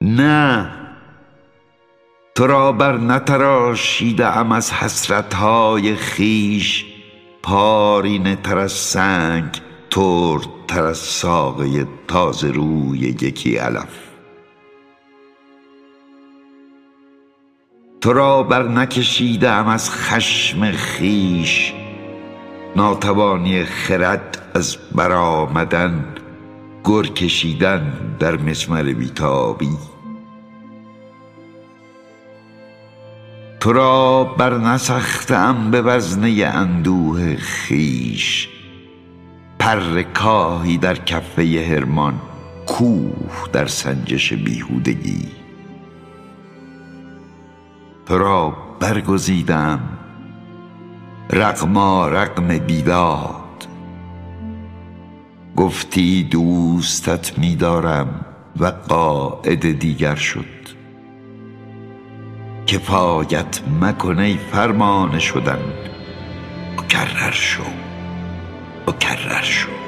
نه. تو را بر نتراشیده ام از حسرتهای خیش پارینه تر از سنگ ترد تر از ساقه تازه روی یکی علف تو را بر نکشیده ام از خشم خیش ناتوانی خرد از برآمدن گر کشیدن در مسمر بیتابی. تو را بر نسختم به وزنه اندوه خیش پر کاهی در کفه حرمان کوه در سنجش بیهودگی. تو را برگزیدم رغما رغم بیداد. گفتی دوستت میدارم و قاعده دیگر شد. کفایت مکن ای فرمان شدن. مکرر شو. مکرر شو.